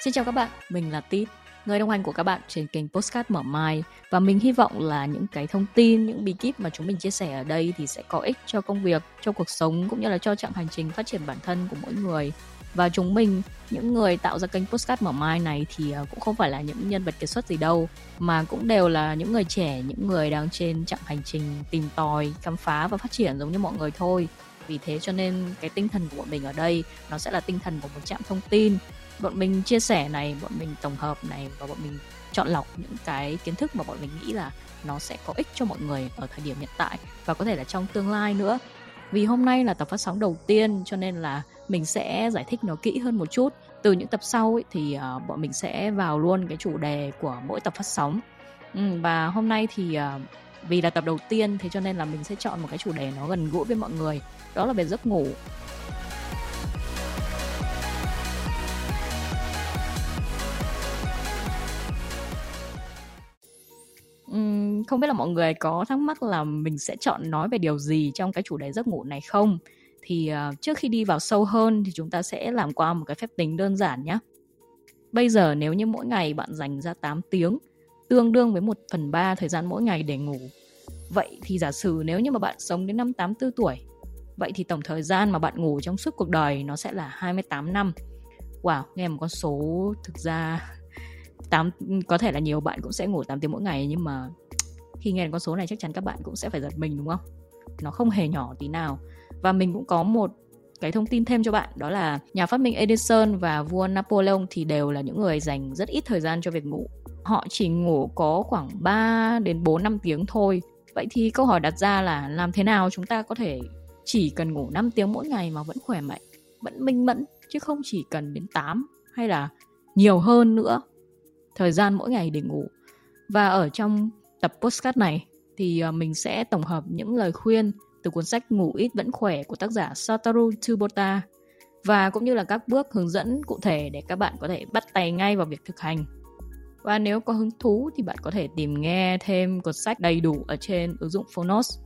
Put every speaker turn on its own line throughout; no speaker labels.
Xin chào các bạn, mình là Tít, người đồng hành của các bạn trên kênh Postcard Mở Mai và mình hy vọng là những cái thông tin, những bí kíp mà chúng mình chia sẻ ở đây thì sẽ có ích cho công việc, cho cuộc sống cũng như là cho chặng hành trình phát triển bản thân của mỗi người. Và chúng mình, những người tạo ra kênh Postcard Mở Mai này thì à, cũng không phải là những nhân vật kiệt xuất gì đâu mà cũng đều là những người trẻ, những người đang trên chặng hành trình tìm tòi, khám phá và phát triển giống như mọi người thôi. Vì thế cho nên cái tinh thần của bọn mình ở đây nó sẽ là tinh thần của một trạm thông tin bọn mình chia sẻ này bọn mình tổng hợp này và bọn mình chọn lọc những cái kiến thức mà bọn mình nghĩ là nó sẽ có ích cho mọi người ở thời điểm hiện tại và có thể là trong tương lai nữa. Vì hôm nay là tập phát sóng đầu tiên cho nên là mình sẽ giải thích nó kỹ hơn một chút. Từ những tập sau ấy, thì uh, bọn mình sẽ vào luôn cái chủ đề của mỗi tập phát sóng. Ừ, và hôm nay thì uh, vì là tập đầu tiên thế cho nên là mình sẽ chọn một cái chủ đề nó gần gũi với mọi người. Đó là về giấc ngủ. Không biết là mọi người có thắc mắc là mình sẽ chọn nói về điều gì trong cái chủ đề giấc ngủ này không? Thì uh, trước khi đi vào sâu hơn thì chúng ta sẽ làm qua một cái phép tính đơn giản nhé. Bây giờ nếu như mỗi ngày bạn dành ra 8 tiếng, tương đương với 1 phần 3 thời gian mỗi ngày để ngủ. Vậy thì giả sử nếu như mà bạn sống đến năm 84 tuổi, vậy thì tổng thời gian mà bạn ngủ trong suốt cuộc đời nó sẽ là 28 năm. Wow, nghe một con số thực ra 8 có thể là nhiều bạn cũng sẽ ngủ 8 tiếng mỗi ngày nhưng mà khi nghe con số này chắc chắn các bạn cũng sẽ phải giật mình đúng không? Nó không hề nhỏ tí nào. Và mình cũng có một cái thông tin thêm cho bạn đó là nhà phát minh Edison và vua Napoleon thì đều là những người dành rất ít thời gian cho việc ngủ. Họ chỉ ngủ có khoảng 3 đến 4 năm tiếng thôi. Vậy thì câu hỏi đặt ra là làm thế nào chúng ta có thể chỉ cần ngủ 5 tiếng mỗi ngày mà vẫn khỏe mạnh, vẫn minh mẫn chứ không chỉ cần đến 8 hay là nhiều hơn nữa thời gian mỗi ngày để ngủ. Và ở trong tập postcard này thì ờ, mình sẽ tổng hợp những lời khuyên từ cuốn sách Ngủ ít vẫn khỏe của tác giả Satoru Tsubota và cũng như là các bước hướng dẫn cụ thể để các bạn có thể bắt tay ngay vào việc thực hành. Và nếu có hứng thú thì bạn có thể tìm nghe thêm cuốn sách đầy đủ ở trên ứng dụng Phonos.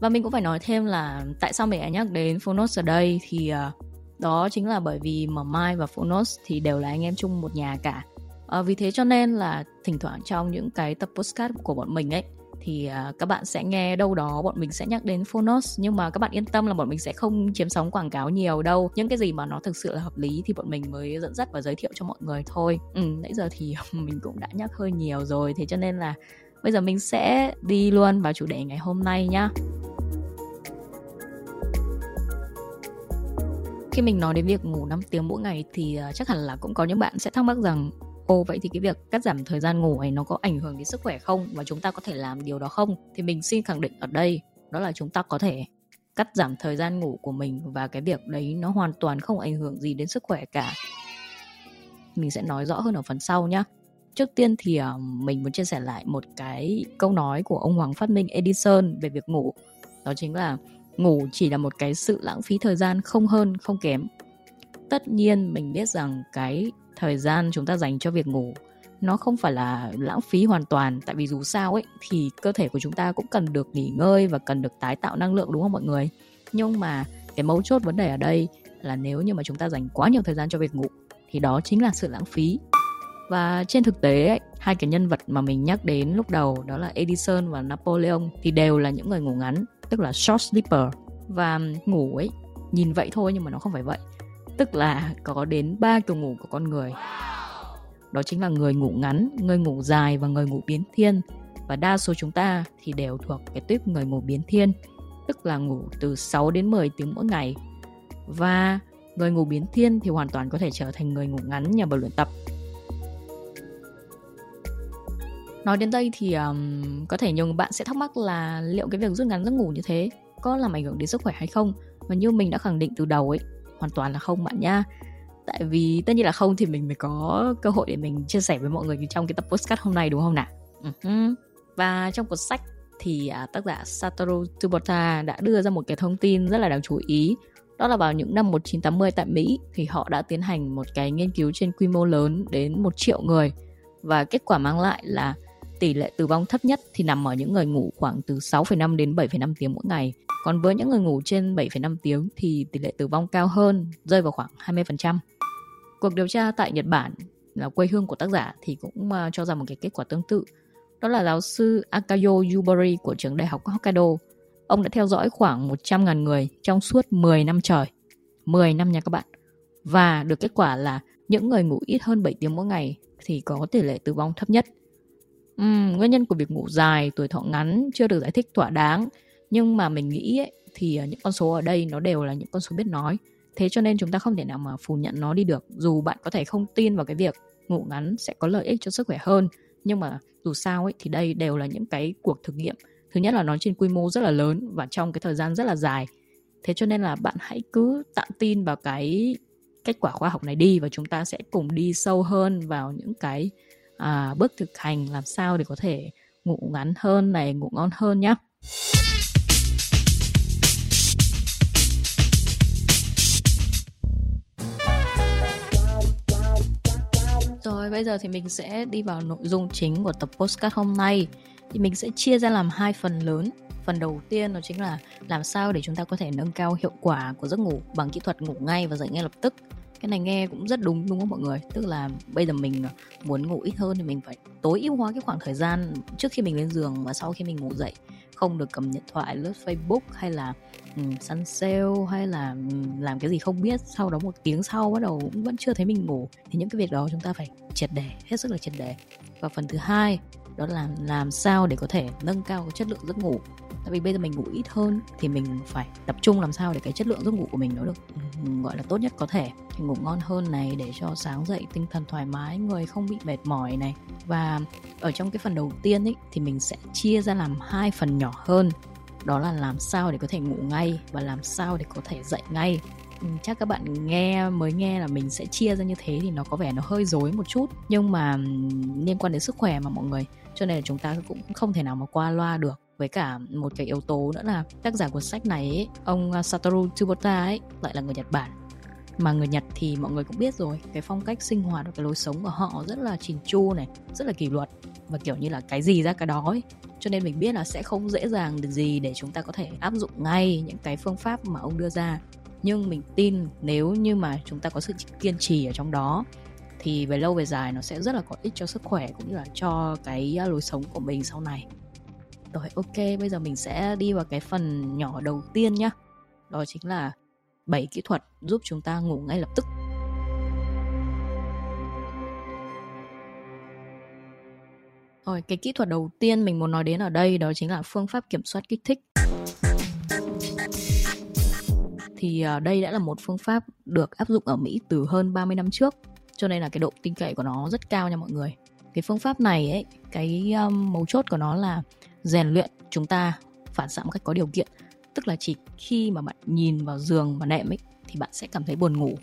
Và mình cũng phải nói thêm là tại sao mình lại nhắc đến Phonos ở đây thì ờ, đó chính là bởi vì mà Mai và Phonos thì đều là anh em chung một nhà cả. À, vì thế cho nên là thỉnh thoảng trong những cái tập postcard của bọn mình ấy thì uh, các bạn sẽ nghe đâu đó bọn mình sẽ nhắc đến Phonos nhưng mà các bạn yên tâm là bọn mình sẽ không chiếm sóng quảng cáo nhiều đâu. Những cái gì mà nó thực sự là hợp lý thì bọn mình mới dẫn dắt và giới thiệu cho mọi người thôi. Ừ, nãy giờ thì mình cũng đã nhắc hơi nhiều rồi thế cho nên là bây giờ mình sẽ đi luôn vào chủ đề ngày hôm nay nhá. Khi mình nói đến việc ngủ 5 tiếng mỗi ngày thì à, chắc hẳn là cũng có những bạn sẽ thắc mắc rằng Ô vậy thì cái việc cắt giảm thời gian ngủ này nó có ảnh hưởng đến sức khỏe không và chúng ta có thể làm điều đó không? Thì mình xin khẳng định ở đây, đó là chúng ta có thể cắt giảm thời gian ngủ của mình và cái việc đấy nó hoàn toàn không ảnh hưởng gì đến sức khỏe cả. Mình sẽ nói rõ hơn ở phần sau nhé. Trước tiên thì à, mình muốn chia sẻ lại một cái câu nói của ông Hoàng phát minh Edison về việc ngủ. Đó chính là ngủ chỉ là một cái sự lãng phí thời gian không hơn, không kém tất nhiên mình biết rằng cái thời gian chúng ta dành cho việc ngủ nó không phải là lãng phí hoàn toàn. Tại vì dù sao ấy thì cơ thể của chúng ta cũng cần được nghỉ ngơi và cần được tái tạo năng lượng đúng không mọi người? Nhưng mà cái mấu chốt vấn đề ở đây là nếu như mà chúng ta dành quá nhiều thời gian cho việc ngủ thì đó chính là sự lãng phí. Và trên thực tế ấy, hai cái nhân vật mà mình nhắc đến lúc đầu đó là Edison và Napoleon thì đều là những người ngủ ngắn tức là short sleeper. Và ngủ ấy nhìn vậy thôi nhưng mà nó không phải vậy tức là có đến ba kiểu ngủ của con người. Đó chính là người ngủ ngắn người ngủ dài và người ngủ biến thiên. Và đa số chúng ta thì đều thuộc cái tuyếp người ngủ biến thiên tức là ngủ từ 6 đến 10 tiếng mỗi ngày. Và người ngủ biến thiên thì hoàn toàn có thể trở thành người ngủ ngắn nhờ vào luyện tập. Nói đến đây thì um, có thể nhiều bạn sẽ thắc mắc là liệu cái việc rút ngắn giấc ngủ như thế có làm ảnh hưởng đến sức khỏe hay không? Và như mình đã khẳng định từ đầu ấy hoàn toàn là không bạn nhá. tại vì tất nhiên là không thì mình mới có cơ hội để mình chia sẻ với mọi người trong cái tập postcard hôm nay đúng không nào uh-huh. và trong cuốn sách thì à, tác giả Satoru Tsubota đã đưa ra một cái thông tin rất là đáng chú ý đó là vào những năm 1980 tại Mỹ thì họ đã tiến hành một cái nghiên cứu trên quy mô lớn đến một triệu người và kết quả mang lại là tỷ lệ tử vong thấp nhất thì nằm ở những người ngủ khoảng từ 6,5 đến 7,5 tiếng mỗi ngày. Còn với những người ngủ trên 7,5 tiếng thì tỷ lệ tử vong cao hơn, rơi vào khoảng 20%. cuộc điều tra tại Nhật Bản là quê hương của tác giả thì cũng à, cho ra một cái kết quả tương tự. Đó là giáo sư Akayo Yubari của trường đại học Hokkaido. Ông đã theo dõi khoảng 100.000 người trong suốt 10 năm trời. 10 năm nha các bạn. Và được kết quả là những người ngủ ít hơn 7 tiếng mỗi ngày thì có tỷ lệ tử vong thấp nhất. Uhm, nguyên nhân của việc ngủ dài, tuổi thọ ngắn chưa được giải thích thỏa đáng. Nhưng mà mình nghĩ ấy, thì ờ, những con số ở đây nó đều là những con số biết nói. Thế cho nên chúng ta không thể nào mà phủ nhận nó đi được. Dù bạn có thể không tin vào cái việc ngủ ngắn sẽ có lợi ích cho sức khỏe hơn. Nhưng mà dù sao ấy thì đây đều là những cái cuộc thực nghiệm. Thứ nhất là nó trên quy mô rất là lớn và trong cái thời gian rất là dài. Thế cho nên là bạn hãy cứ tạm tin vào cái kết quả khoa học này đi và chúng ta sẽ cùng đi sâu hơn vào những cái à, bước thực hành làm sao để có thể ngủ ngắn hơn này ngủ ngon hơn nhé Rồi, bây giờ thì mình sẽ đi vào nội dung chính của tập postcard hôm nay. Thì mình sẽ chia ra làm hai phần lớn. Phần đầu tiên đó chính là làm sao để chúng ta có thể nâng cao hiệu quả của giấc ngủ bằng kỹ thuật ngủ ngay và dậy ngay lập tức. Cái này nghe cũng rất đúng đúng không mọi người? Tức là bây giờ mình à, muốn ngủ ít hơn thì mình phải tối ưu hóa cái khoảng thời gian trước khi mình lên giường và sau khi mình ngủ dậy không được cầm điện thoại lướt facebook hay là um, săn sale hay là um, làm cái gì không biết. Sau đó một tiếng sau bắt đầu cũng vẫn chưa thấy mình ngủ. Thì những cái việc đó chúng ta phải triệt để hết sức là triệt để. Và phần thứ hai đó là làm sao để có thể nâng cao chất lượng giấc ngủ. Tại vì bây giờ mình ngủ ít hơn thì mình phải tập trung làm sao để cái chất lượng giấc ngủ của mình nó được ừ, gọi là tốt nhất có thể thì ngủ ngon hơn này để cho sáng dậy tinh thần thoải mái người không bị mệt mỏi này. Và ở trong cái phần đầu tiên ấy thì mình sẽ chia ra làm hai phần nhỏ hơn. Đó là làm sao để có thể ngủ ngay và làm sao để có thể dậy ngay. Ừ, chắc các bạn nghe mới nghe là mình sẽ chia ra như thế thì nó có vẻ nó hơi dối một chút. Nhưng mà ừ, liên quan đến sức khỏe mà mọi người. Cho nên là chúng ta cũng không thể nào mà qua loa được. Với cả một cái yếu tố nữa là tác giả của sách này ấy, ông à, Satoru Tsubota ấy lại là người Nhật Bản mà người Nhật thì mọi người cũng biết rồi cái phong cách sinh hoạt và cái lối sống của họ rất là chỉn chu này rất là kỷ luật và kiểu như là cái gì ra cái đó ấy. Cho nên mình biết là sẽ không dễ dàng được gì để chúng ta có thể áp dụng ngay những cái phương pháp mà ông đưa ra. Nhưng mình tin nếu như mà chúng ta có sự kiên trì ở trong đó thì về lâu về dài nó sẽ rất là có ích cho sức khỏe cũng như là cho cái à, lối sống của mình sau này. Rồi ok, bây giờ mình sẽ đi vào cái phần nhỏ đầu tiên nhá. Đó chính là 7 kỹ thuật giúp chúng ta ngủ ngay lập tức. Rồi, cái kỹ thuật đầu tiên mình muốn nói đến ở đây đó chính là phương pháp kiểm soát kích thích. Thì ờ, đây đã là một phương pháp được áp dụng ở Mỹ từ hơn 30 năm trước, cho nên là cái độ tin cậy của nó rất cao nha mọi người. Cái phương pháp này ấy, cái um, mấu chốt của nó là rèn luyện chúng ta phản xạ một cách có điều kiện tức là chỉ khi mà bạn nhìn vào giường và nệm ấy, thì bạn sẽ cảm thấy buồn ngủ.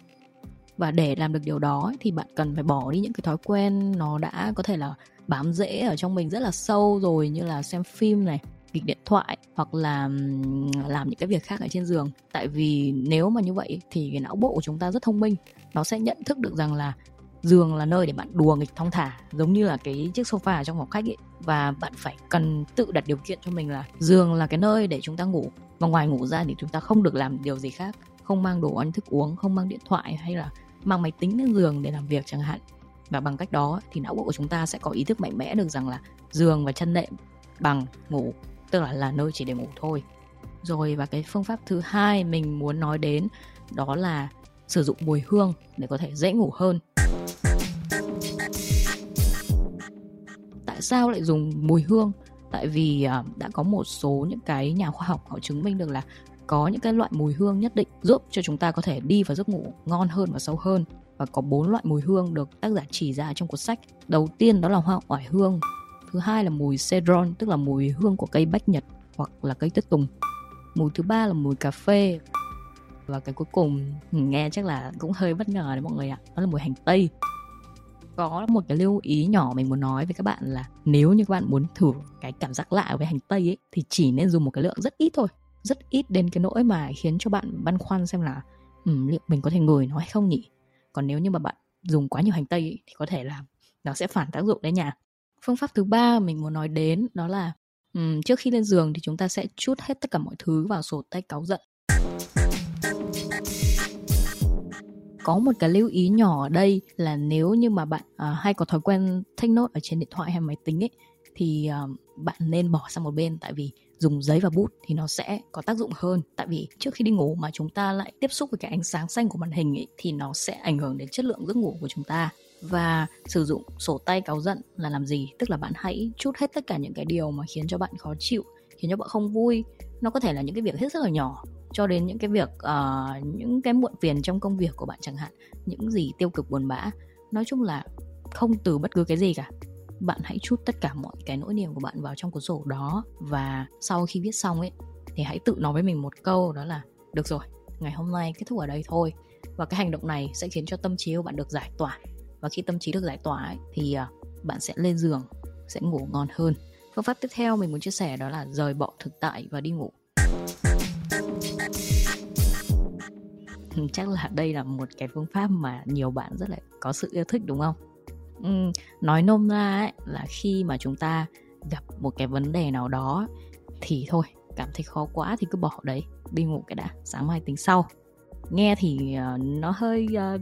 Và để làm được điều đó thì bạn cần phải bỏ đi những cái thói quen nó đã có thể là bám rễ ở trong mình rất là sâu rồi, như là xem phim này, nghịch điện thoại hoặc là làm những cái việc khác ở trên giường. Tại vì nếu mà như vậy thì cái não bộ của chúng ta rất thông minh. Nó sẽ nhận thức được rằng là giường là nơi để bạn đùa nghịch thong thả, giống như là cái chiếc sofa ở trong phòng khách ấy và bạn phải cần tự đặt điều kiện cho mình là giường là cái nơi để chúng ta ngủ. Và ngoài ngủ ra thì chúng ta không được làm điều gì khác, không mang đồ ăn, thức uống, không mang điện thoại hay là mang máy tính lên giường để làm việc chẳng hạn. Và bằng cách đó thì não bộ của chúng ta sẽ có ý thức mạnh mẽ được rằng là giường và chân nệm bằng ngủ, tức là là nơi chỉ để ngủ thôi. Rồi, và cái phương pháp thứ hai mình muốn nói đến đó là sử dụng mùi hương để có thể dễ ngủ hơn. Sao lại dùng mùi hương? Tại vì uh, đã có một số những cái nhà khoa học họ chứng minh được là có những cái loại mùi hương nhất định giúp cho chúng ta có thể đi vào giấc ngủ ngon hơn và sâu hơn. Và có bốn loại mùi hương được tác giả chỉ ra trong cuốn sách. Đầu tiên đó là hoa oải hương thứ hai là mùi cedron tức là mùi hương của cây bách nhật hoặc là cây tuyết tùng. Mùi thứ ba là mùi cà phê. Và cái cuối cùng nghe chắc là cũng hơi bất ngờ đấy mọi người ạ đó là mùi hành tây có một cái lưu ý nhỏ mình muốn nói với các bạn là nếu như các bạn muốn thử cái cảm giác lạ với hành tây ấy thì chỉ nên dùng một cái lượng rất ít thôi. Rất ít đến cái nỗi mà khiến cho bạn băn khoăn xem là um, liệu mình có thể ngửi nó hay không nhỉ? Còn nếu như mà bạn dùng quá nhiều hành tây ấy, thì có thể là nó sẽ phản tác dụng đấy nha. Phương pháp thứ ba mình muốn nói đến đó là um, trước khi lên giường thì chúng ta sẽ chút hết tất cả mọi thứ vào sổ tay cáu giận có một cái lưu ý nhỏ ở đây là nếu như mà bạn uh, hay có thói quen take note ở trên điện thoại hay máy tính ấy thì uh, bạn nên bỏ sang một bên. Tại vì dùng giấy và bút thì nó sẽ có tác dụng hơn. Tại vì trước khi đi ngủ mà chúng ta lại tiếp xúc với cái ánh sáng xanh của màn hình ấy, thì nó sẽ ảnh hưởng đến chất lượng giấc ngủ của chúng ta. Và sử dụng sổ tay cáu giận là làm gì? Tức là bạn hãy chút hết tất cả những cái điều mà khiến cho bạn khó chịu khiến cho bạn không vui. Nó có thể là những cái việc hết sức là nhỏ cho đến những cái việc uh, những cái muộn phiền trong công việc của bạn chẳng hạn những gì tiêu cực buồn bã. Nói chung là không từ bất cứ cái gì cả. Bạn hãy chút tất cả mọi cái nỗi niềm của bạn vào trong cuốn sổ đó và sau khi viết xong ấy thì hãy tự nói với mình một câu đó là được rồi ngày hôm nay kết thúc ở đây thôi. Và cái hành động này sẽ khiến cho tâm trí của bạn được giải tỏa. Và khi tâm trí được giải tỏa ấy, thì ờ, bạn sẽ lên giường sẽ ngủ ngon hơn. Phương pháp tiếp theo mình muốn chia sẻ đó là rời bỏ thực tại và đi ngủ. chắc là đây là một cái phương pháp mà nhiều bạn rất là có sự yêu thích đúng không? Uhm, nói nôm ra ấy, là khi mà chúng ta gặp một cái vấn đề nào đó thì thôi cảm thấy khó quá thì cứ bỏ đấy đi ngủ cái đã sáng mai tính sau. Nghe thì uh, nó hơi uh,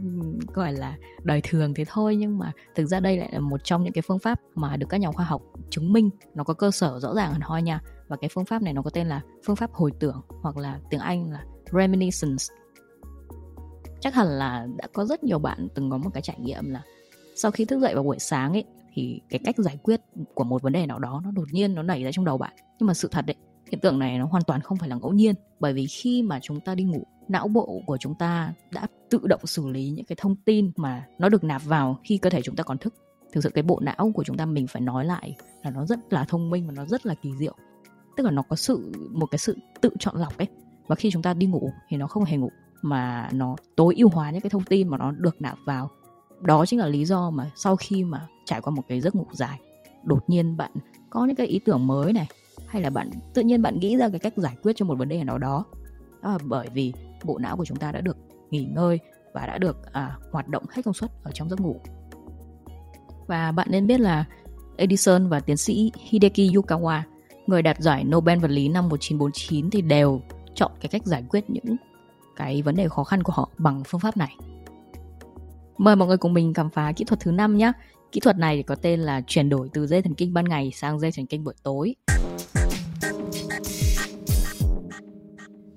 gọi là đời thường thế thôi nhưng mà thực ra đây lại là một trong những cái phương pháp mà được các nhà khoa học chứng minh nó có cơ sở rõ ràng hẳn hoi nha. Và cái phương pháp này nó có tên là phương pháp hồi tưởng hoặc là tiếng Anh là reminiscence chắc hẳn là đã có rất nhiều bạn từng có một cái trải nghiệm là sau khi thức dậy vào buổi sáng ấy, thì cái cách giải quyết của một vấn đề nào đó nó đột nhiên nó nảy ra trong đầu bạn. Nhưng mà sự thật đấy, hiện tượng này nó hoàn toàn không phải là ngẫu nhiên. Bởi vì khi mà chúng ta đi ngủ, não bộ của chúng ta đã tự động xử lý những cái thông tin mà nó được nạp vào khi cơ thể chúng ta còn thức. Thực sự cái bộ não của chúng ta mình phải nói lại là nó rất là thông minh và nó rất là kỳ diệu. Tức là nó có sự, một cái sự tự chọn lọc ấy. Và khi chúng ta đi ngủ thì nó không hề ngủ mà nó tối ưu hóa những cái thông tin mà nó được nạp vào. Đó chính là lý do mà sau khi mà trải qua một cái giấc ngủ dài đột nhiên bạn có những cái ý tưởng mới này hay là bạn tự nhiên bạn nghĩ ra cái cách giải quyết cho một vấn đề nào đó. Đó là bởi vì bộ não của chúng ta đã được nghỉ ngơi và đã được à, hoạt động hết công suất ở trong giấc ngủ. Và bạn nên biết là Edison và tiến sĩ Hideki Yukawa người đạt giải Nobel vật lý năm 1949 thì đều chọn cái cách giải quyết những cái vấn đề khó khăn của họ bằng phương pháp này. Mời mọi người cùng mình khám phá kỹ thuật thứ năm nhé. Kỹ thuật này có tên là chuyển đổi từ dây thần kinh ban ngày sang dây thần kinh buổi tối.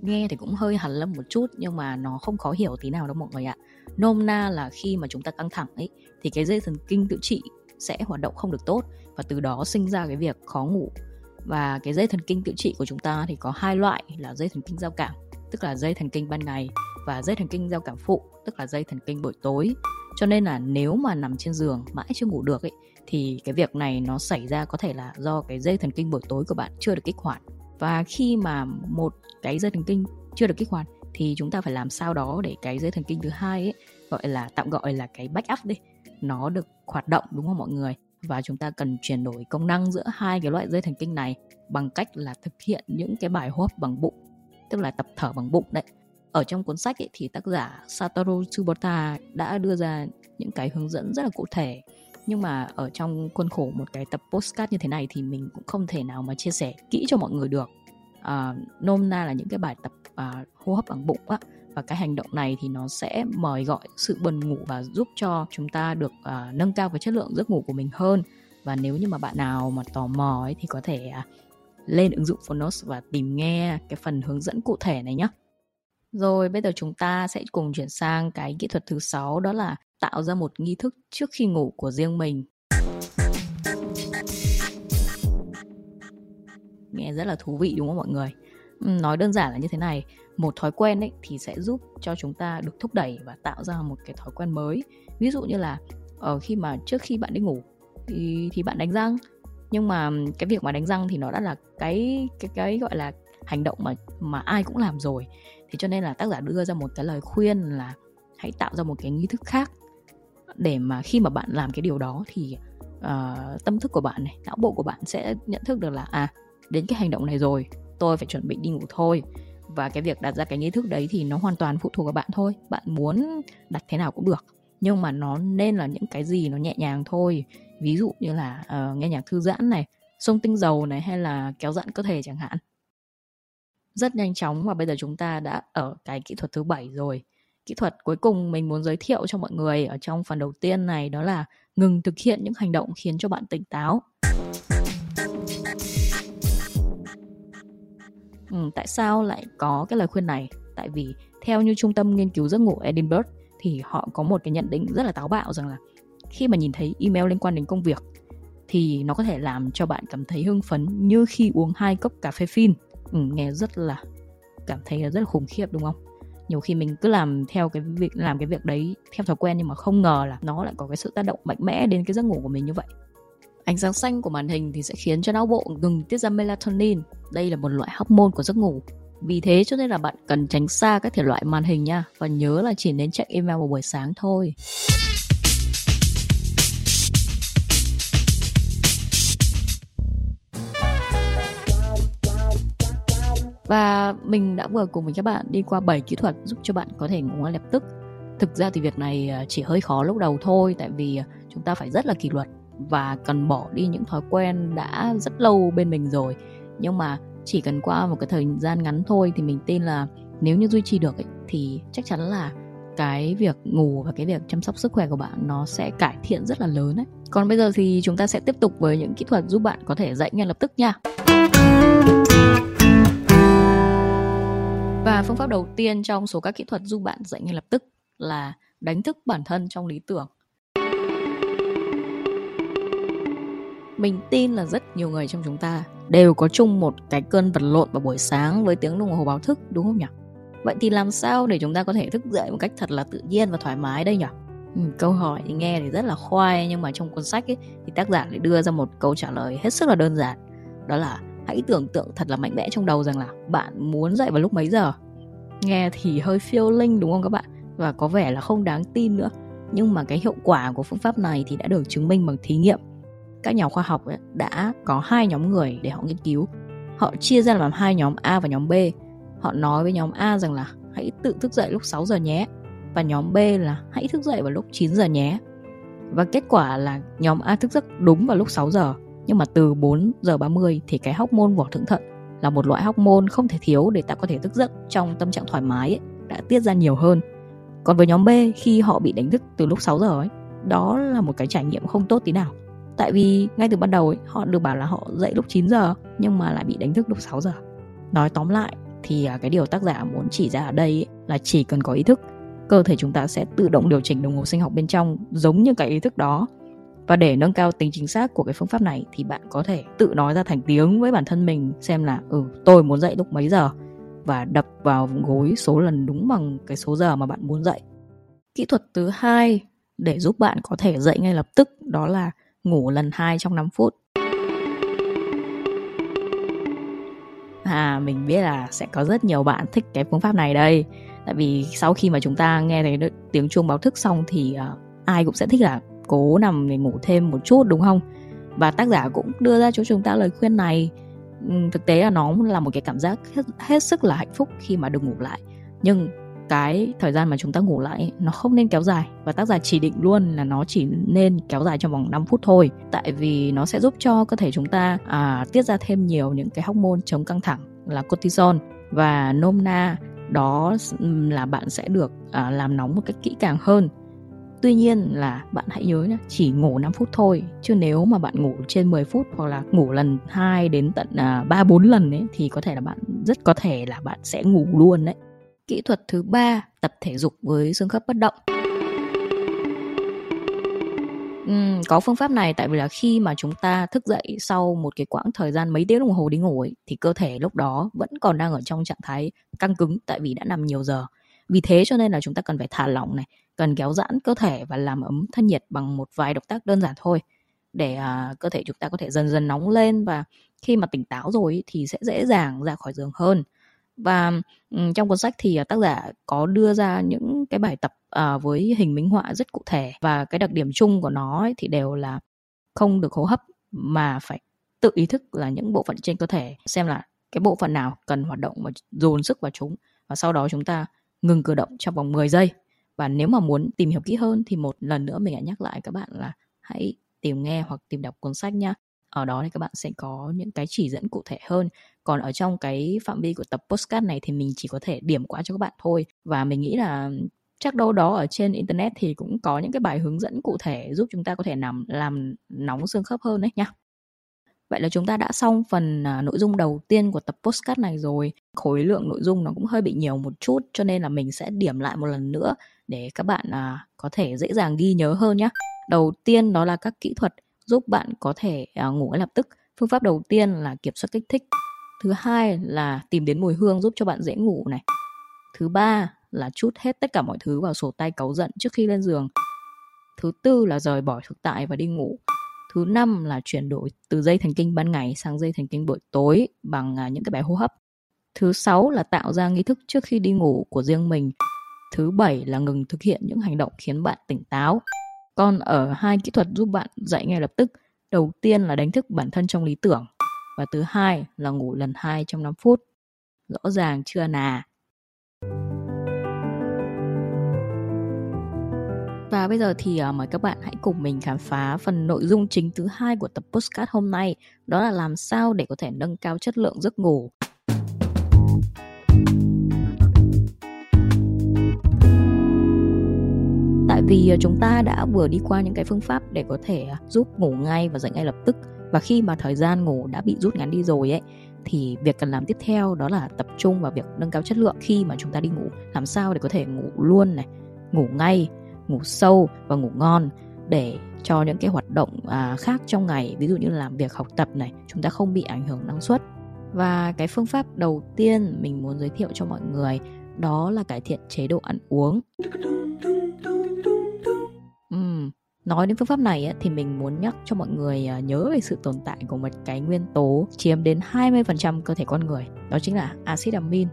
Nghe thì cũng hơi hẳn lâm một chút, nhưng mà nó không khó hiểu tí nào đâu mọi người ạ. Nôm na là khi mà chúng ta căng thẳng ấy, thì cái dây thần kinh tự trị sẽ hoạt động không được tốt và từ đó sinh ra cái việc khó ngủ. Và cái dây thần kinh tự trị của chúng ta thì có hai loại là dây thần kinh giao cảm tức là dây thần kinh ban ngày và dây thần kinh giao cảm phụ, tức là dây thần kinh buổi tối. Cho nên là nếu mà nằm trên giường mãi chưa ngủ được ấy, thì cái việc này nó xảy ra có thể là do cái dây thần kinh buổi tối của bạn chưa được kích hoạt. Và khi mà một cái dây thần kinh chưa được kích hoạt thì chúng ta phải làm sao đó để cái dây thần kinh thứ hai ấy, gọi là, tạm gọi là cái backup đi, nó được hoạt động, đúng không mọi người? Và chúng ta cần chuyển đổi công năng giữa hai cái loại dây thần kinh này bằng cách là thực hiện những cái bài hô hấp bằng bụng tức là tập thở bằng bụng đấy. Ở trong cuốn sách ấy, thì tác giả Satoru Tsubota đã đưa ra những cái hướng dẫn rất là cụ thể. Nhưng mà ở trong khuôn khổ một cái tập postcard như thế này thì mình cũng không thể nào mà chia sẻ kỹ cho mọi người được. À, nôm na là những cái bài tập à, hô hấp bằng bụng á. Và cái hành động này thì nó sẽ mời gọi sự buồn ngủ và giúp cho chúng ta được à, nâng cao cái chất lượng giấc ngủ của mình hơn. Và nếu như mà bạn nào mà tò mò ấy thì có thể à, lên ứng dụng Phonos và tìm nghe cái phần hướng dẫn cụ thể này nhé. Rồi bây giờ chúng ta sẽ cùng chuyển sang cái kỹ thuật thứ sáu đó là tạo ra một nghi thức trước khi ngủ của riêng mình. Nghe rất là thú vị đúng không mọi người? Nói đơn giản là như thế này, một thói quen ấy thì sẽ giúp cho chúng ta được thúc đẩy và tạo ra một cái thói quen mới. Ví dụ như là ở khi mà trước khi bạn đi ngủ thì thì bạn đánh răng nhưng mà cái việc mà đánh răng thì nó đã là cái cái cái gọi là hành động mà mà ai cũng làm rồi. Thì cho nên là tác giả đưa ra một cái lời khuyên là hãy tạo ra một cái nghi thức khác để mà khi mà bạn làm cái điều đó thì uh, tâm thức của bạn này não bộ của bạn sẽ nhận thức được là à đến cái hành động này rồi tôi phải chuẩn bị đi ngủ thôi. Và cái việc đặt ra cái nghi thức đấy thì nó hoàn toàn phụ thuộc vào bạn thôi bạn muốn đặt thế nào cũng được. Nhưng mà nó nên là những cái gì nó nhẹ nhàng thôi ví dụ như là uh, nghe nhạc thư giãn này xông tinh dầu này hay là kéo giãn cơ thể chẳng hạn. Rất nhanh chóng và bây giờ chúng ta đã ở cái kỹ thuật thứ bảy rồi. Kỹ thuật cuối cùng mình muốn giới thiệu cho mọi người ở trong phần đầu tiên này đó là ngừng thực hiện những hành động khiến cho bạn tỉnh táo. Ừ, tại sao lại có cái lời khuyên này? Tại vì theo như trung tâm nghiên cứu giấc ngủ Edinburgh thì họ có một cái nhận định rất là táo bạo rằng là khi mà nhìn thấy email liên quan đến công việc thì nó có thể làm cho bạn cảm thấy hưng phấn như khi uống hai cốc cà phê phin. Ừ, nghe rất là cảm thấy rất là khủng khiếp đúng không? Nhiều khi mình cứ làm theo cái việc làm cái việc đấy theo thói quen nhưng mà không ngờ là nó lại có cái sự tác động mạnh mẽ đến cái giấc ngủ của mình như vậy. Ánh sáng xanh của màn hình thì sẽ khiến cho não bộ ngừng tiết ra melatonin. Đây là một loại hormone của giấc ngủ. Vì thế cho nên là bạn cần tránh xa các thể loại màn hình nha. Và nhớ là chỉ nên check email vào buổi sáng thôi. Và mình đã vừa cùng với các bạn đi qua 7 kỹ thuật giúp cho bạn có thể ngủ ngon lập tức. Thực ra thì việc này à, chỉ hơi khó lúc đầu thôi tại vì à, chúng ta phải rất là kỷ luật và cần bỏ đi những thói quen đã rất lâu bên mình rồi. Nhưng mà chỉ cần qua một cái thời gian ngắn thôi thì mình tin là nếu như duy trì được ấy, thì chắc chắn là cái việc ngủ và cái việc chăm sóc sức khỏe của bạn nó sẽ cải thiện rất là lớn đấy. Còn bây giờ thì chúng ta sẽ tiếp tục với những kỹ thuật giúp bạn có thể dậy ngay lập tức nha. Và phương pháp đầu tiên trong số các kỹ thuật giúp bạn dậy ngay lập tức là đánh thức bản thân trong lý tưởng. Mình tin là rất nhiều người trong chúng ta đều có chung một cái cơn vật lộn vào buổi sáng với tiếng đồng hồ báo thức đúng không nhỉ? Vậy thì làm sao để chúng ta có thể thức dậy một cách thật là tự nhiên và thoải mái đây nhỉ? Ừ, câu hỏi thì nghe thì rất là khoai nhưng mà trong cuốn sách ấy, thì tác giả lại đưa ra một câu trả lời hết sức là đơn giản đó là hãy tưởng tượng thật là mạnh mẽ trong đầu rằng là bạn muốn dậy vào lúc mấy giờ. Nghe thì hơi phiêu linh đúng không các bạn? Và có vẻ là không đáng tin nữa. Nhưng mà cái hiệu quả của phương pháp này thì đã được chứng minh bằng thí nghiệm. Các nhà khoa học đã có hai nhóm người để họ nghiên cứu. Họ chia ra làm hai nhóm A và nhóm B. Họ nói với nhóm A rằng là hãy tự thức dậy lúc 6 giờ nhé. Và nhóm B là hãy thức dậy vào lúc 9 giờ nhé. Và kết quả là nhóm A thức giấc đúng vào lúc 6 giờ nhưng mà từ 4 giờ 30 thì cái hormone vỏ thượng thận là một loại hormone không thể thiếu để ta có thể thức giấc trong tâm trạng thoải mái ấy, đã tiết ra nhiều hơn. Còn với nhóm B khi họ bị đánh thức từ lúc 6 giờ ấy, đó là một cái trải nghiệm không tốt tí nào. Tại vì ngay từ ban đầu ấy, họ được bảo là họ dậy lúc 9 giờ nhưng mà lại bị đánh thức lúc 6 giờ. Nói tóm lại thì à, cái điều tác giả muốn chỉ ra ở đây ấy, là chỉ cần có ý thức, cơ thể chúng ta sẽ tự động điều chỉnh đồng hồ sinh học bên trong giống như cái ý thức đó và để nâng cao tính chính xác của cái phương pháp này thì bạn có thể tự nói ra thành tiếng với bản thân mình xem là ừ tôi muốn dậy lúc mấy giờ và đập vào gối số lần đúng bằng cái số giờ mà bạn muốn dậy. Kỹ thuật thứ hai để giúp bạn có thể dậy ngay lập tức đó là ngủ lần hai trong 5 phút. À, mình biết là sẽ có rất nhiều bạn thích cái phương pháp này đây. Tại vì sau khi mà chúng ta nghe thấy tiếng chuông báo thức xong thì uh, ai cũng sẽ thích là cố nằm để ngủ thêm một chút đúng không? Và tác giả cũng đưa ra cho chúng ta lời khuyên này. Ừ, thực tế là nó là một cái cảm giác hết, hết sức là hạnh phúc khi mà được ngủ lại. Nhưng cái thời gian mà chúng ta ngủ lại nó không nên kéo dài. Và tác giả chỉ định luôn là nó chỉ nên kéo dài trong vòng 5 phút thôi. Tại vì nó sẽ giúp cho cơ thể chúng ta à, tiết ra thêm nhiều những cái hormone chống căng thẳng là cortisol và nôm na đó là bạn sẽ được à, làm nóng một cách kỹ càng hơn. Tuy nhiên là bạn hãy nhớ nhé, chỉ ngủ 5 phút thôi, chứ nếu mà bạn ngủ trên 10 phút hoặc là ngủ lần 2 đến tận à, 3 4 lần ấy thì có thể là bạn rất có thể là bạn sẽ ngủ luôn đấy. Kỹ thuật thứ ba, tập thể dục với xương khớp bất động. Uhm, có phương pháp này tại vì là khi mà chúng ta thức dậy sau một cái quãng thời gian mấy tiếng đồng hồ đi ngủ ấy, thì cơ thể lúc đó vẫn còn đang ở trong trạng thái căng cứng tại vì đã nằm nhiều giờ. Vì thế cho nên là chúng ta cần phải thả lỏng này, cần kéo giãn cơ thể và làm ấm thân nhiệt bằng một vài động tác đơn giản thôi. Để uh, cơ thể chúng ta có thể dần dần nóng lên và khi mà tỉnh táo rồi thì sẽ dễ dàng ra khỏi giường hơn. Và um, trong cuốn sách thì uh, tác giả có đưa ra những cái bài tập uh, với hình minh họa rất cụ thể. Và cái đặc điểm chung của nó ấy, thì đều là không được hô hấp mà phải tự ý thức là những bộ phận trên cơ thể xem là cái bộ phận nào cần hoạt động và dồn sức vào chúng. Và sau đó chúng ta ngừng cử động trong vòng 10 giây và nếu mà muốn tìm hiểu kỹ hơn thì một lần nữa mình lại nhắc lại các bạn là hãy tìm nghe hoặc tìm đọc cuốn sách nhá ở đó thì các bạn sẽ có những cái chỉ dẫn cụ thể hơn. Còn ở trong cái phạm vi của tập postcard này thì mình chỉ có thể điểm qua cho các bạn thôi. Và mình nghĩ là chắc đâu đó ở trên internet thì cũng có những cái bài hướng dẫn cụ thể giúp chúng ta có thể nằm, làm nóng xương khớp hơn đấy nhá. Vậy là chúng ta đã xong phần à, nội dung đầu tiên của tập postcard này rồi. Khối lượng nội dung nó cũng hơi bị nhiều một chút cho nên là mình sẽ điểm lại một lần nữa để các bạn à, có thể dễ dàng ghi nhớ hơn nhé. Đầu tiên đó là các kỹ thuật giúp bạn có thể à, ngủ ngay lập tức. Phương pháp đầu tiên là kiểm soát kích thích. Thứ hai là tìm đến mùi hương giúp cho bạn dễ ngủ này. Thứ ba là chút hết tất cả mọi thứ vào sổ tay cáu giận trước khi lên giường. Thứ tư là rời bỏ thực tại và đi ngủ. Thứ năm là chuyển đổi từ dây thần kinh ban ngày sang dây thần kinh buổi tối bằng à, những cái bài hô hấp. Thứ sáu là tạo ra nghi thức trước khi đi ngủ của riêng mình. Thứ bảy là ngừng thực hiện những hành động khiến bạn tỉnh táo. Còn ở hai kỹ thuật giúp bạn dậy ngay lập tức, đầu tiên là đánh thức bản thân trong lý tưởng và thứ hai là ngủ lần hai trong 5 phút. Rõ ràng chưa nà. Và bây giờ thì uh, mời các bạn hãy cùng mình khám phá phần nội dung chính thứ hai của tập postcard hôm nay, đó là làm sao để có thể nâng cao chất lượng giấc ngủ. Tại vì uh, chúng ta đã vừa đi qua những cái phương pháp để có thể uh, giúp ngủ ngay và dậy ngay lập tức. Và khi mà thời gian ngủ đã bị rút ngắn đi rồi ấy thì việc cần làm tiếp theo đó là tập trung vào việc nâng cao chất lượng khi mà chúng ta đi ngủ. Làm sao để có thể ngủ luôn này ngủ ngay ngủ sâu và ngủ ngon để cho những cái hoạt động à, khác trong ngày ví dụ như làm việc học tập này chúng ta không bị ảnh hưởng năng suất. Và cái phương pháp đầu tiên mình muốn giới thiệu cho mọi người đó là cải thiện chế độ ăn uống. Uhm, nói đến phương pháp này ấy, thì mình muốn nhắc cho mọi người à, nhớ về sự tồn tại của một cái nguyên tố chiếm đến 20% cơ thể con người đó chính là axit amin.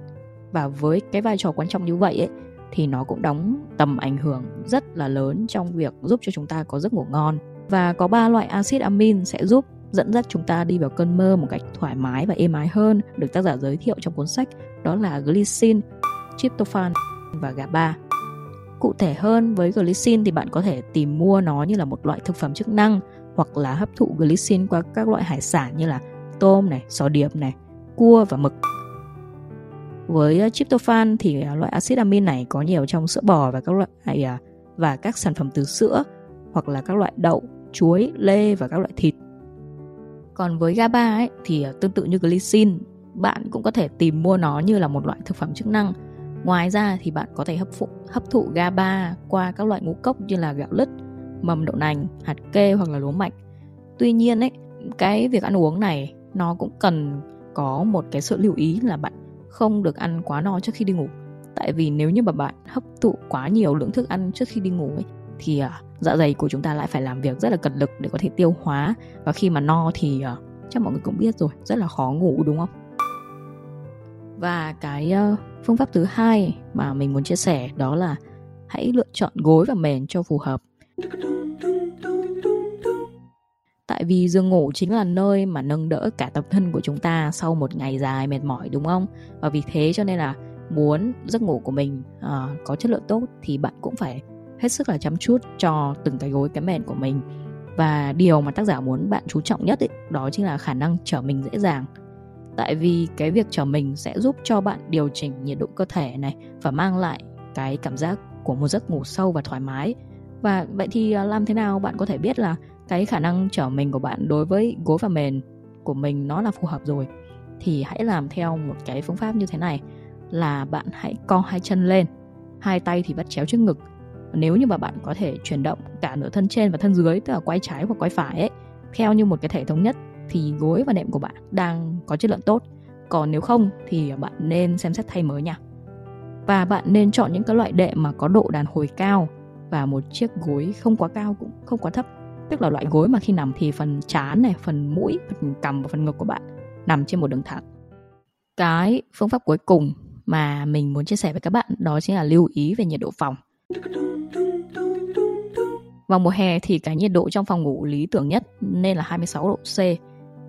Và với cái vai trò quan trọng như vậy ấy, thì nó cũng đóng tầm ảnh hưởng rất là lớn trong việc giúp cho chúng ta có giấc ngủ ngon. Và có ba loại axit amin sẽ giúp dẫn dắt chúng ta đi vào cơn mơ một cách thoải mái và êm ái hơn được tác giả giới thiệu trong cuốn sách đó là glycine, tryptophan và GABA. Cụ thể hơn với glycine thì bạn có thể tìm mua nó như là một loại thực phẩm chức năng hoặc là hấp thụ glycine qua các loại hải sản như là tôm này, sò điệp này, cua và mực. Với ờ, tryptophan thì ờ, loại axit amin này có nhiều trong sữa bò và các loại ờ, và các sản phẩm từ sữa hoặc là các loại đậu, chuối, lê và các loại thịt. Còn với GABA ấy, thì tương tự như glycine, bạn cũng có thể tìm mua nó như là một loại thực phẩm chức năng. Ngoài ra thì bạn có thể hấp phụ, hấp thụ GABA qua các loại ngũ cốc như là gạo lứt, mầm đậu nành, hạt kê hoặc là lúa mạch. Tuy nhiên ấy, cái việc ăn uống này nó cũng cần có một cái sự lưu ý là bạn không được ăn quá no trước khi đi ngủ. Tại vì nếu như mà bạn hấp thụ quá nhiều lượng thức ăn trước khi đi ngủ ấy, thì uh, dạ dày của chúng ta lại phải làm việc rất là cật lực để có thể tiêu hóa. Và khi mà no thì uh, chắc mọi người cũng biết rồi rất là khó ngủ đúng không? Và cái uh, phương pháp thứ hai mà mình muốn chia sẻ đó là hãy lựa chọn gối và mền cho phù hợp tại vì giường ngủ chính là nơi mà nâng đỡ cả tập thân của chúng ta sau một ngày dài mệt mỏi đúng không? Và vì thế cho nên là muốn giấc ngủ của mình uh, có chất lượng tốt thì bạn cũng phải hết sức là chăm chút cho từng cái gối cái mền của mình. Và điều mà tác giả muốn bạn chú trọng nhất ấy, đó chính là khả năng trở mình dễ dàng. Tại vì cái việc trở mình sẽ giúp cho bạn điều chỉnh nhiệt độ cơ thể này và mang lại cái cảm giác của một giấc ngủ sâu và thoải mái. Và vậy thì à, làm thế nào bạn có thể biết là cái khả năng trở mình của bạn đối với gối và mền của mình nó là phù hợp rồi, thì hãy làm theo một cái phương pháp như thế này, là bạn hãy co hai chân lên, hai tay thì bắt chéo trước ngực. Nếu như mà bạn có thể chuyển động cả nửa thân trên và thân dưới, tức là quay trái hoặc quay phải ấy, theo như một cái thể thống nhất, thì gối và nệm của bạn đang có chất lượng tốt. Còn nếu không thì bạn nên xem xét thay mới nha. Và bạn nên chọn những cái loại đệm mà có độ đàn hồi cao và một chiếc gối không quá cao cũng không quá thấp tức là loại gối mà khi nằm thì phần trán này phần mũi phần cằm và phần ngực của bạn nằm trên một đường thẳng. Cái phương pháp cuối cùng mà mình muốn chia sẻ với các bạn đó chính là lưu ý về nhiệt độ phòng. Vào mùa hè thì cái nhiệt độ trong phòng ngủ lý tưởng nhất nên là 26 độ C.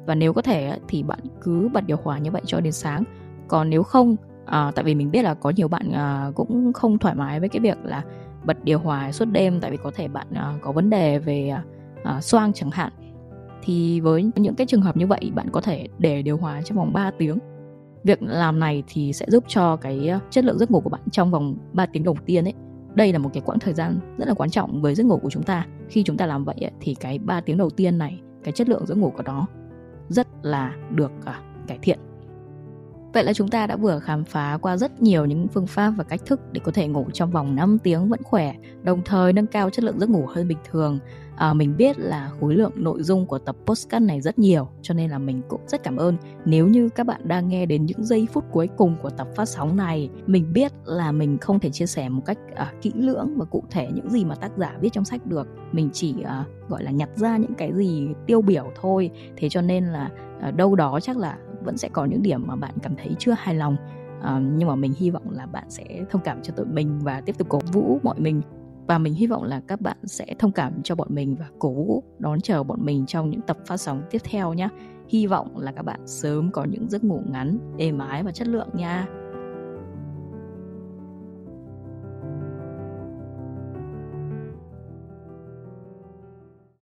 Và nếu có thể thì bạn cứ bật điều hòa như vậy cho đến sáng. Còn nếu không à, tại vì mình biết là có nhiều bạn à, cũng không thoải mái với cái việc là bật điều hòa suốt đêm tại vì có thể bạn à, có vấn đề về à, à, xoang chẳng hạn thì với những cái trường hợp như vậy bạn có thể để điều hòa trong vòng 3 tiếng. Việc làm này thì sẽ giúp cho cái à, chất lượng giấc ngủ của bạn trong vòng 3 tiếng đầu tiên ấy đây là một cái quãng thời gian rất là quan trọng với giấc ngủ của chúng ta. Khi chúng ta làm vậy ấy, thì cái 3 tiếng đầu tiên này cái chất lượng giấc ngủ của nó rất là được à, cải thiện. Vậy là chúng ta đã vừa khám phá qua rất nhiều những phương pháp và cách thức để có thể ngủ trong vòng 5 tiếng vẫn khỏe, đồng thời nâng cao chất lượng giấc ngủ hơn bình thường. À, mình biết là khối lượng nội dung của tập postcard này rất nhiều, cho nên là mình cũng rất cảm ơn nếu như các bạn đang nghe đến những giây phút cuối cùng của tập phát sóng này. Mình biết là mình không thể chia sẻ một cách à, kỹ lưỡng và cụ thể những gì mà tác giả viết trong sách được. Mình chỉ à, gọi là nhặt ra những cái gì tiêu biểu thôi. Thế cho nên là à, đâu đó chắc là vẫn sẽ có những điểm mà bạn cảm thấy chưa hài lòng. Uh, nhưng mà mình hy vọng là bạn sẽ thông cảm cho tụi mình và tiếp tục cổ vũ mọi mình. Và mình hy vọng là các bạn sẽ thông cảm cho bọn mình và cổ vũ đón chờ bọn mình trong những tập phát sóng tiếp theo nhé hy vọng là các bạn sớm có những giấc ngủ ngắn êm ái và chất lượng nha.